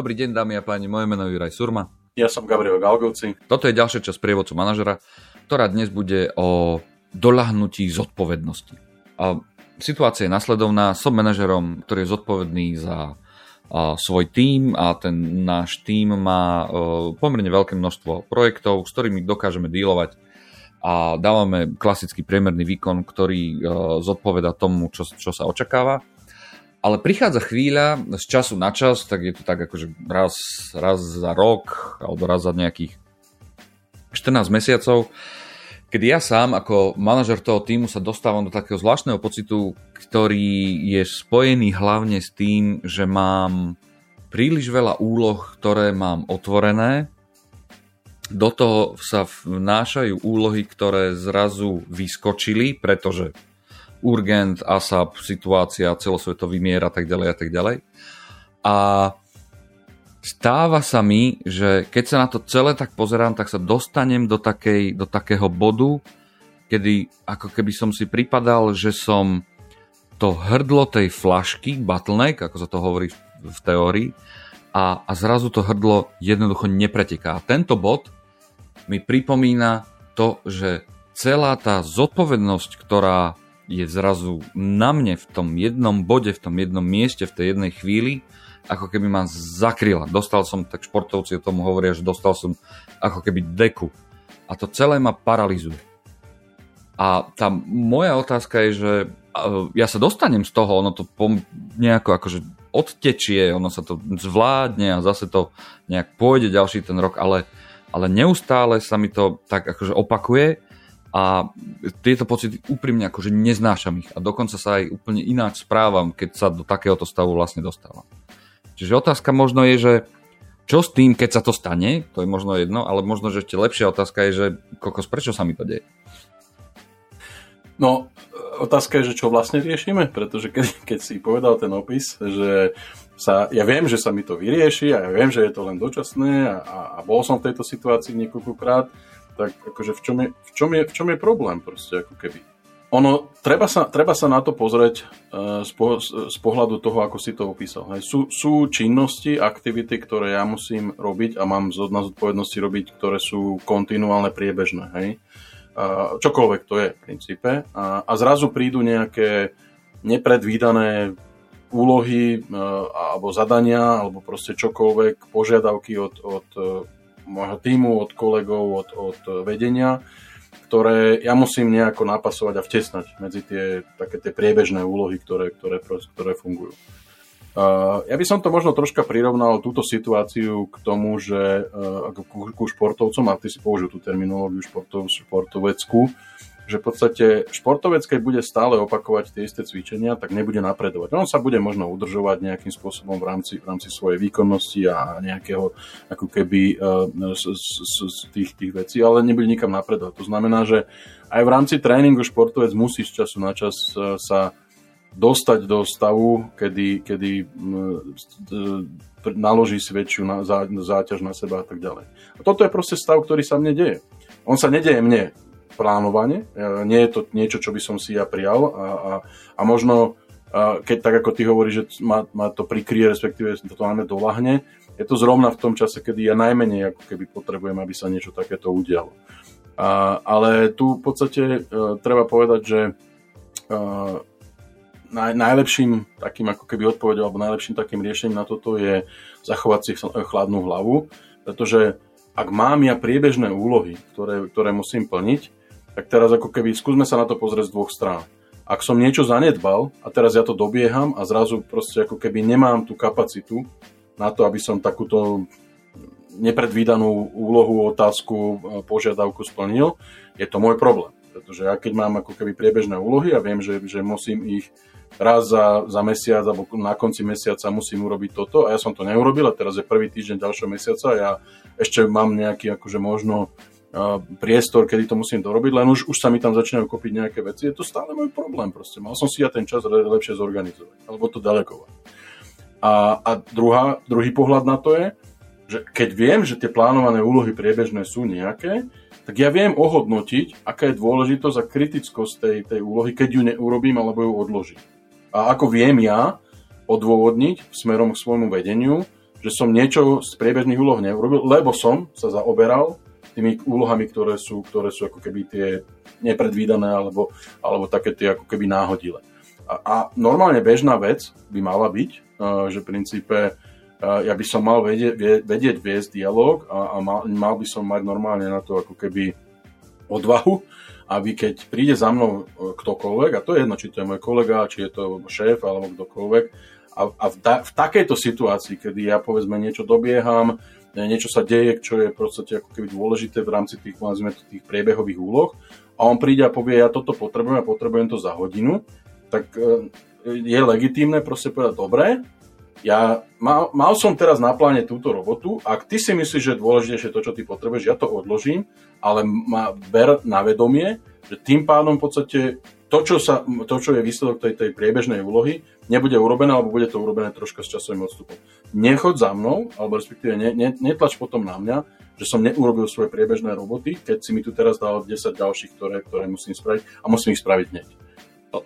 Dobrý deň, dámy a páni, moje meno je Juraj Surma. Ja som Gabriel Galgovci. Toto je ďalšia časť prievodcu manažera, ktorá dnes bude o dolahnutí zodpovednosti. A situácia je nasledovná. Som manažerom, ktorý je zodpovedný za a, svoj tím a ten náš tím má o, pomerne veľké množstvo projektov, s ktorými dokážeme dílovať a dávame klasický priemerný výkon, ktorý o, zodpoveda tomu, čo, čo sa očakáva. Ale prichádza chvíľa z času na čas, tak je to tak akože raz, raz za rok alebo raz za nejakých 14 mesiacov, kedy ja sám ako manažer toho týmu sa dostávam do takého zvláštneho pocitu, ktorý je spojený hlavne s tým, že mám príliš veľa úloh, ktoré mám otvorené. Do toho sa vnášajú úlohy, ktoré zrazu vyskočili, pretože urgent, ASAP, situácia, celosvetový mier a tak ďalej a tak ďalej. A stáva sa mi, že keď sa na to celé tak pozerám, tak sa dostanem do, takej, do takého bodu, kedy ako keby som si pripadal, že som to hrdlo tej flašky, bottleneck, ako sa to hovorí v, v teórii, a, a zrazu to hrdlo jednoducho nepreteká. A tento bod mi pripomína to, že celá tá zodpovednosť, ktorá je zrazu na mne v tom jednom bode, v tom jednom mieste, v tej jednej chvíli, ako keby ma zakryla. Dostal som, tak športovci o tom hovoria, že dostal som ako keby deku. A to celé ma paralizuje. A tá moja otázka je, že ja sa dostanem z toho, ono to nejako akože odtečie, ono sa to zvládne a zase to nejak pôjde ďalší ten rok, ale, ale neustále sa mi to tak akože opakuje a tieto pocity úprimne akože neznášam ich a dokonca sa aj úplne ináč správam, keď sa do takéhoto stavu vlastne dostávam. Čiže otázka možno je, že čo s tým, keď sa to stane, to je možno jedno, ale možno, že ešte lepšia otázka je, že kokos, prečo sa mi to deje? No, otázka je, že čo vlastne riešime, pretože keď, keď si povedal ten opis, že sa, ja viem, že sa mi to vyrieši a ja viem, že je to len dočasné a, a, bol som v tejto situácii niekoľkokrát, tak akože v čom je, v čom je, v čom je problém proste ako keby. Ono, treba sa, treba sa na to pozrieť uh, z, po, z pohľadu toho, ako si to opísal. Hej. Sú, sú činnosti, aktivity, ktoré ja musím robiť a mám na zodpovednosti robiť, ktoré sú kontinuálne priebežné. Hej. Čokoľvek to je v princípe. A, a zrazu prídu nejaké nepredvídané úlohy uh, alebo zadania, alebo proste čokoľvek, požiadavky od, od môjho týmu, od kolegov, od, od vedenia, ktoré ja musím nejako napasovať a vtesnať medzi tie, také tie priebežné úlohy, ktoré, ktoré, ktoré fungujú. Uh, ja by som to možno troška prirovnal túto situáciu k tomu, že uh, ku, ku športovcom, a ty si použil tú terminológiu športov, športoveckú, že v podstate športovec, keď bude stále opakovať tie isté cvičenia, tak nebude napredovať. On sa bude možno udržovať nejakým spôsobom v rámci, v rámci svojej výkonnosti a nejakého ako keby uh, z, z, z tých, tých vecí, ale nebude nikam napredovať. To znamená, že aj v rámci tréningu športovec musí z času na čas uh, sa dostať do stavu, kedy, kedy uh, naloží si väčšiu záťaž na seba a tak ďalej. A toto je proste stav, ktorý sa mne deje. On sa nedeje mne plánovane. Nie je to niečo, čo by som si ja prijal a, a, a možno keď tak ako ty hovoríš, že ma, ma to prikrie, respektíve to máme dolahne, je to zrovna v tom čase, kedy ja najmenej ako keby potrebujem, aby sa niečo takéto udialo. A, ale tu v podstate uh, treba povedať, že uh, naj, najlepším takým ako keby odpovedou alebo najlepším takým riešením na toto je zachovať si chladnú hlavu, pretože ak mám ja priebežné úlohy, ktoré, ktoré musím plniť, tak teraz ako keby skúsme sa na to pozrieť z dvoch strán. Ak som niečo zanedbal a teraz ja to dobieham a zrazu proste ako keby nemám tú kapacitu na to, aby som takúto nepredvídanú úlohu, otázku, e, požiadavku splnil, je to môj problém. Pretože ja keď mám ako keby priebežné úlohy a viem, že, že musím ich raz za, za mesiac alebo na konci mesiaca musím urobiť toto a ja som to neurobil a teraz je prvý týždeň ďalšieho mesiaca a ja ešte mám nejaký akože možno priestor, kedy to musím dorobiť, len už, už sa mi tam začínajú kopiť nejaké veci. Je to stále môj problém proste. Mal som si ja ten čas lepšie zorganizovať, alebo to delegovať. A, a druhá, druhý pohľad na to je, že keď viem, že tie plánované úlohy priebežné sú nejaké, tak ja viem ohodnotiť, aká je dôležitosť a kritickosť tej, tej úlohy, keď ju neurobím alebo ju odložím. A ako viem ja odôvodniť smerom k svojmu vedeniu, že som niečo z priebežných úloh neurobil, lebo som sa zaoberal tými úlohami, ktoré sú, ktoré sú ako keby tie nepredvídané alebo, alebo také tie ako keby náhodile. A, a normálne bežná vec by mala byť, že v princípe ja by som mal vedieť, vedieť viesť dialog a, a mal, mal by som mať normálne na to ako keby odvahu, aby keď príde za mnou e, ktokoľvek, a to je jedno, či to je môj kolega, či je to šéf alebo kdokoľvek, a, a v, ta, v takejto situácii, kedy ja povedzme niečo dobieham, niečo sa deje, čo je v podstate ako keby dôležité v rámci tých, povedzme, tých priebehových úloh, a on príde a povie, ja toto potrebujem a potrebujem to za hodinu, tak e, je legitímne proste povedať, dobre, ja mal, mal som teraz na pláne túto robotu, ak ty si myslíš, že je dôležitejšie to, čo ty potrebuješ, ja to odložím, ale ma ber na vedomie, že tým pádom v podstate to, čo, sa, to, čo je výsledok tej, tej priebežnej úlohy, nebude urobené, alebo bude to urobené troška s časovým odstupom. Nechod za mnou, alebo respektíve ne, ne, netlač potom na mňa, že som neurobil svoje priebežné roboty, keď si mi tu teraz dal 10 ďalších, ktoré, ktoré musím spraviť a musím ich spraviť hneď.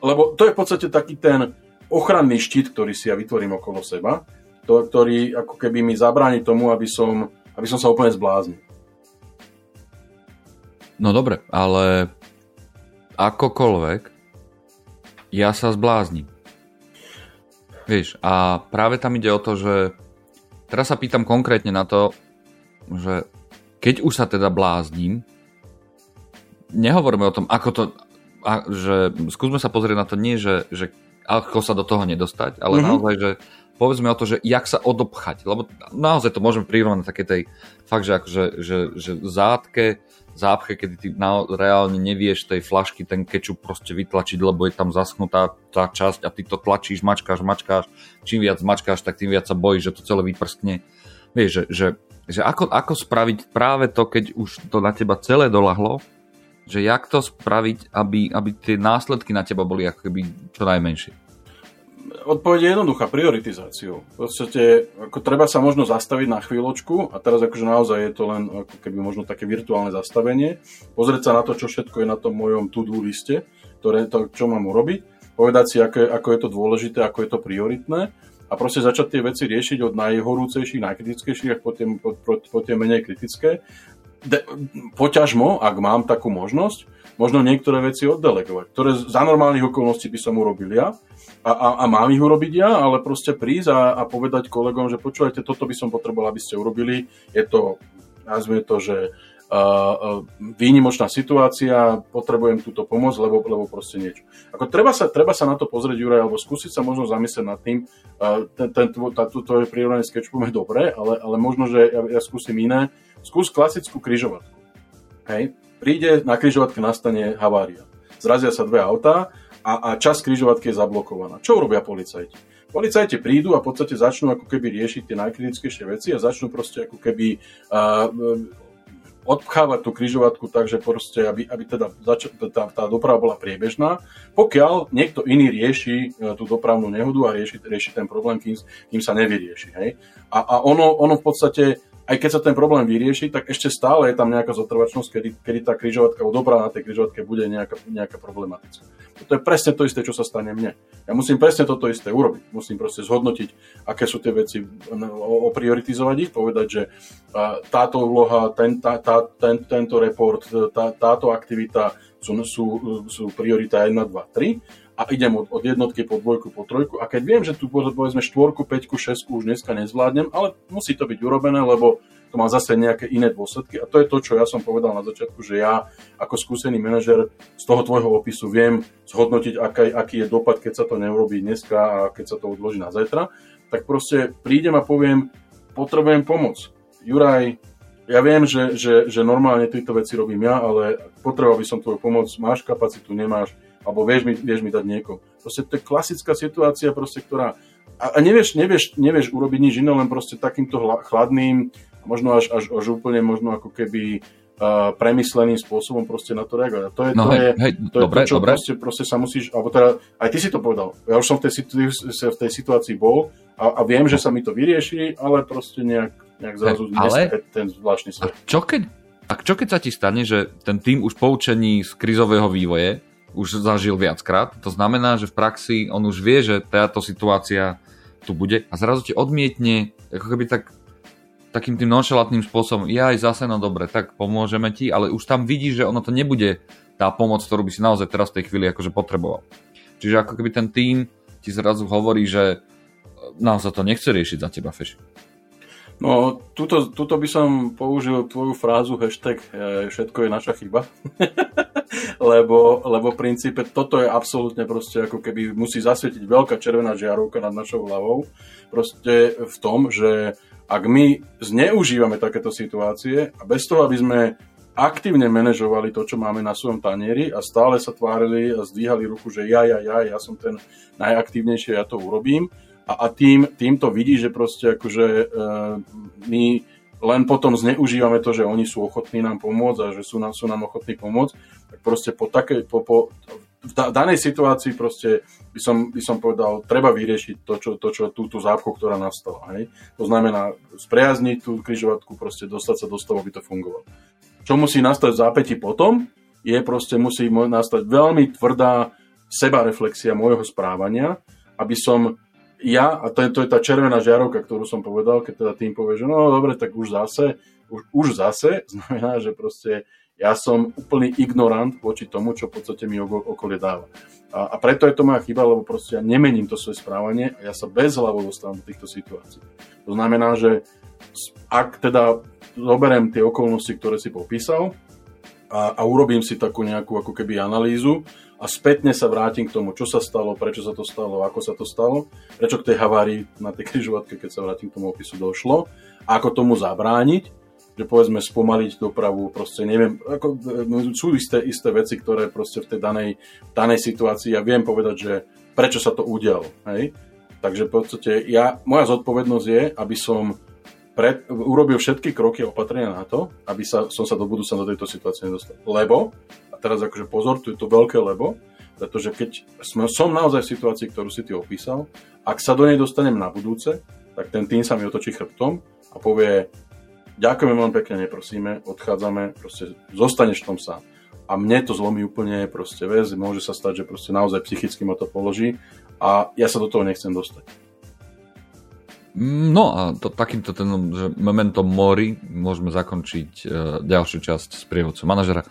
Lebo to je v podstate taký ten, ochranný štít, ktorý si ja vytvorím okolo seba, to, ktorý ako keby mi zabráni tomu, aby som, aby som sa úplne zbláznil. No dobre, ale akokoľvek, ja sa zbláznim. Vieš, a práve tam ide o to, že teraz sa pýtam konkrétne na to, že keď už sa teda blázním, nehovoríme o tom, ako to, a, že skúsme sa pozrieť na to nie, že, že ako sa do toho nedostať, ale mm-hmm. naozaj, že povedzme o to, že jak sa odobchať, lebo naozaj to môžeme prirovnať na také tej fakt, že akože, že, že zátke, zápche, kedy ty na, reálne nevieš tej flašky ten kečup proste vytlačiť, lebo je tam zaschnutá tá časť a ty to tlačíš, mačkáš, mačkáš, čím viac mačkáš, tak tým viac sa bojíš, že to celé vyprskne. Vieš, že, že, že ako, ako spraviť práve to, keď už to na teba celé dolahlo, že jak to spraviť, aby, aby tie následky na teba boli ako keby čo najmenšie? Odpoveď je jednoduchá, prioritizáciu. V podstate, ako treba sa možno zastaviť na chvíľočku a teraz akože naozaj je to len ako keby možno také virtuálne zastavenie, pozrieť sa na to, čo všetko je na tom mojom to-do liste, ktoré, to, čo mám urobiť, povedať si, ako je, ako je to dôležité, ako je to prioritné a proste začať tie veci riešiť od najhorúcejších, najkritickejších po tie, po, po, po tie menej kritické de, poťažmo, ak mám takú možnosť, možno niektoré veci oddelegovať, ktoré za normálnych okolností by som urobil ja a, a, a mám ich urobiť ja, ale proste prísť a, a povedať kolegom, že počúvajte, toto by som potreboval, aby ste urobili. Je to, nazvime to, že výnimočná situácia, potrebujem túto pomoc, lebo, lebo proste niečo. Ako treba, sa, treba sa na to pozrieť, Juraj, alebo skúsiť sa možno zamyslieť nad tým, ten, tá, tvoje prírodné sketch je dobré, ale, ale možno, že ja, ja skúsim iné, Skús klasickú kryžovatku. Hej. Príde, na kryžovatke nastane havária. Zrazia sa dve autá a, a časť kryžovatky je zablokovaná. Čo urobia policajti? Policajti prídu a v podstate začnú ako keby riešiť tie najkritickejšie veci a začnú proste ako keby uh, odpchávať tú kryžovatku tak, že proste, aby, aby teda zač- tá, tá doprava bola priebežná, pokiaľ niekto iný rieši uh, tú dopravnú nehodu a rieši, rieši ten problém, kým, kým sa nevyrieši. Hej? A, a ono, ono v podstate aj keď sa ten problém vyrieši, tak ešte stále je tam nejaká zotrvačnosť, kedy, kedy tá križovatka, dobrá na tej križovatke bude nejaká, nejaká problematická. To je presne to isté, čo sa stane mne. Ja musím presne toto isté urobiť. Musím proste zhodnotiť, aké sú tie veci, oprioritizovať ich, povedať, že táto úloha, ten, tá, tá, ten, tento report, tá, táto aktivita sú, sú, sú priorita 1, 2, 3 a idem od, od jednotky po dvojku, po trojku. A keď viem, že tu povedzme štvorku, peťku, šesku už dneska nezvládnem, ale musí to byť urobené, lebo to má zase nejaké iné dôsledky. A to je to, čo ja som povedal na začiatku, že ja ako skúsený manažer z toho tvojho opisu viem zhodnotiť, aký, aký je dopad, keď sa to neurobí dneska a keď sa to odloží na zajtra, tak proste prídem a poviem, potrebujem pomoc. Juraj, ja viem, že, že, že normálne tieto veci robím ja, ale potreboval by som tvoju pomoc, máš kapacitu, nemáš, alebo vieš mi, vieš mi dať niekoho. Proste to je klasická situácia, proste, ktorá... A, a nevieš, nevieš, nevieš urobiť nič iné, len proste takýmto chladným, možno až, až, až úplne možno ako keby uh, premysleným spôsobom proste na to reagovať. A to je, no to, hej, je, hej, to, dobre, je to, čo dobre. Proste, proste sa musíš, alebo teda, aj ty si to povedal, ja už som v tej, v tej situácii bol a, a viem, že sa mi to vyrieši, ale proste nejak, nejak zrazu ale, ten zvláštny svet. A čo keď, a čo keď sa ti stane, že ten tým už poučení z krizového vývoje už zažil viackrát. To znamená, že v praxi on už vie, že táto situácia tu bude a zrazu ti odmietne ako keby tak takým tým nonšalantným spôsobom, ja aj zase, no dobre, tak pomôžeme ti, ale už tam vidíš, že ono to nebude tá pomoc, ktorú by si naozaj teraz v tej chvíli akože potreboval. Čiže ako keby ten tým ti zrazu hovorí, že naozaj to nechce riešiť za teba, Feši. No, tuto, tuto by som použil tvoju frázu hashtag e, všetko je naša chyba. lebo, lebo v princípe toto je absolútne proste ako keby musí zasvietiť veľká červená žiarovka nad našou hlavou. Proste v tom, že ak my zneužívame takéto situácie a bez toho, aby sme aktívne manažovali to, čo máme na svojom tanieri a stále sa tvárili a zdvíhali ruku, že ja, ja, ja, ja som ten najaktívnejší, ja to urobím, a, tým, tým to vidí, že proste akože e, my len potom zneužívame to, že oni sú ochotní nám pomôcť a že sú nám, sú nám ochotní pomôcť, tak proste po, také, po, po v da, danej situácii proste by som, by som povedal, treba vyriešiť to, čo, to, čo, tú, tú zápchu, ktorá nastala. Hej? To znamená spriazniť tú križovatku, proste dostať sa do stavu, aby to fungovalo. Čo musí nastať v zápäti potom, je proste musí nastať veľmi tvrdá sebareflexia môjho správania, aby som ja, a to je, to je tá červená žiarovka, ktorú som povedal, keď teda tým povie, že no dobre, tak už zase, už, už zase, znamená, že proste ja som úplný ignorant voči tomu, čo v podstate mi okolie dáva. A, a preto je to moja chyba, lebo proste ja nemením to svoje správanie a ja sa bez hlavou dostávam do týchto situácií. To znamená, že ak teda zoberiem tie okolnosti, ktoré si popísal a, a urobím si takú nejakú ako keby analýzu, a spätne sa vrátim k tomu, čo sa stalo, prečo sa to stalo, ako sa to stalo, prečo k tej havárii na tej križovatke, keď sa vrátim k tomu opisu, došlo, a ako tomu zabrániť, že povedzme spomaliť dopravu, proste neviem, ako, no, sú isté, isté veci, ktoré proste v tej danej, danej situácii ja viem povedať, že prečo sa to udialo, hej? Takže v podstate ja, moja zodpovednosť je, aby som pred, urobil všetky kroky opatrenia na to, aby sa, som sa do budúcna do tejto situácie nedostal. Lebo teraz akože pozor, tu je to veľké lebo, pretože keď sme, som naozaj v situácii, ktorú si ty opísal, ak sa do nej dostanem na budúce, tak ten tým sa mi otočí chrbtom a povie, ďakujeme veľmi pekne, neprosíme, odchádzame, proste zostaneš tom sám. A mne to zlomí úplne proste vec, môže sa stať, že proste naozaj psychicky ma to položí a ja sa do toho nechcem dostať. No a to, takýmto ten, že momentom mori môžeme zakončiť uh, ďalšiu časť s prievodcom manažera.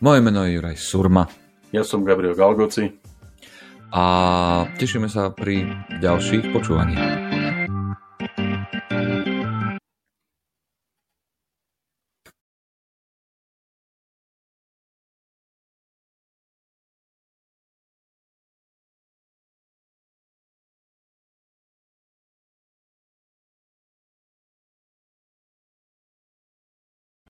Moje meno je Juraj Surma. Ja som Gabriel Galgoci. A tešíme sa pri ďalších počúvaniach.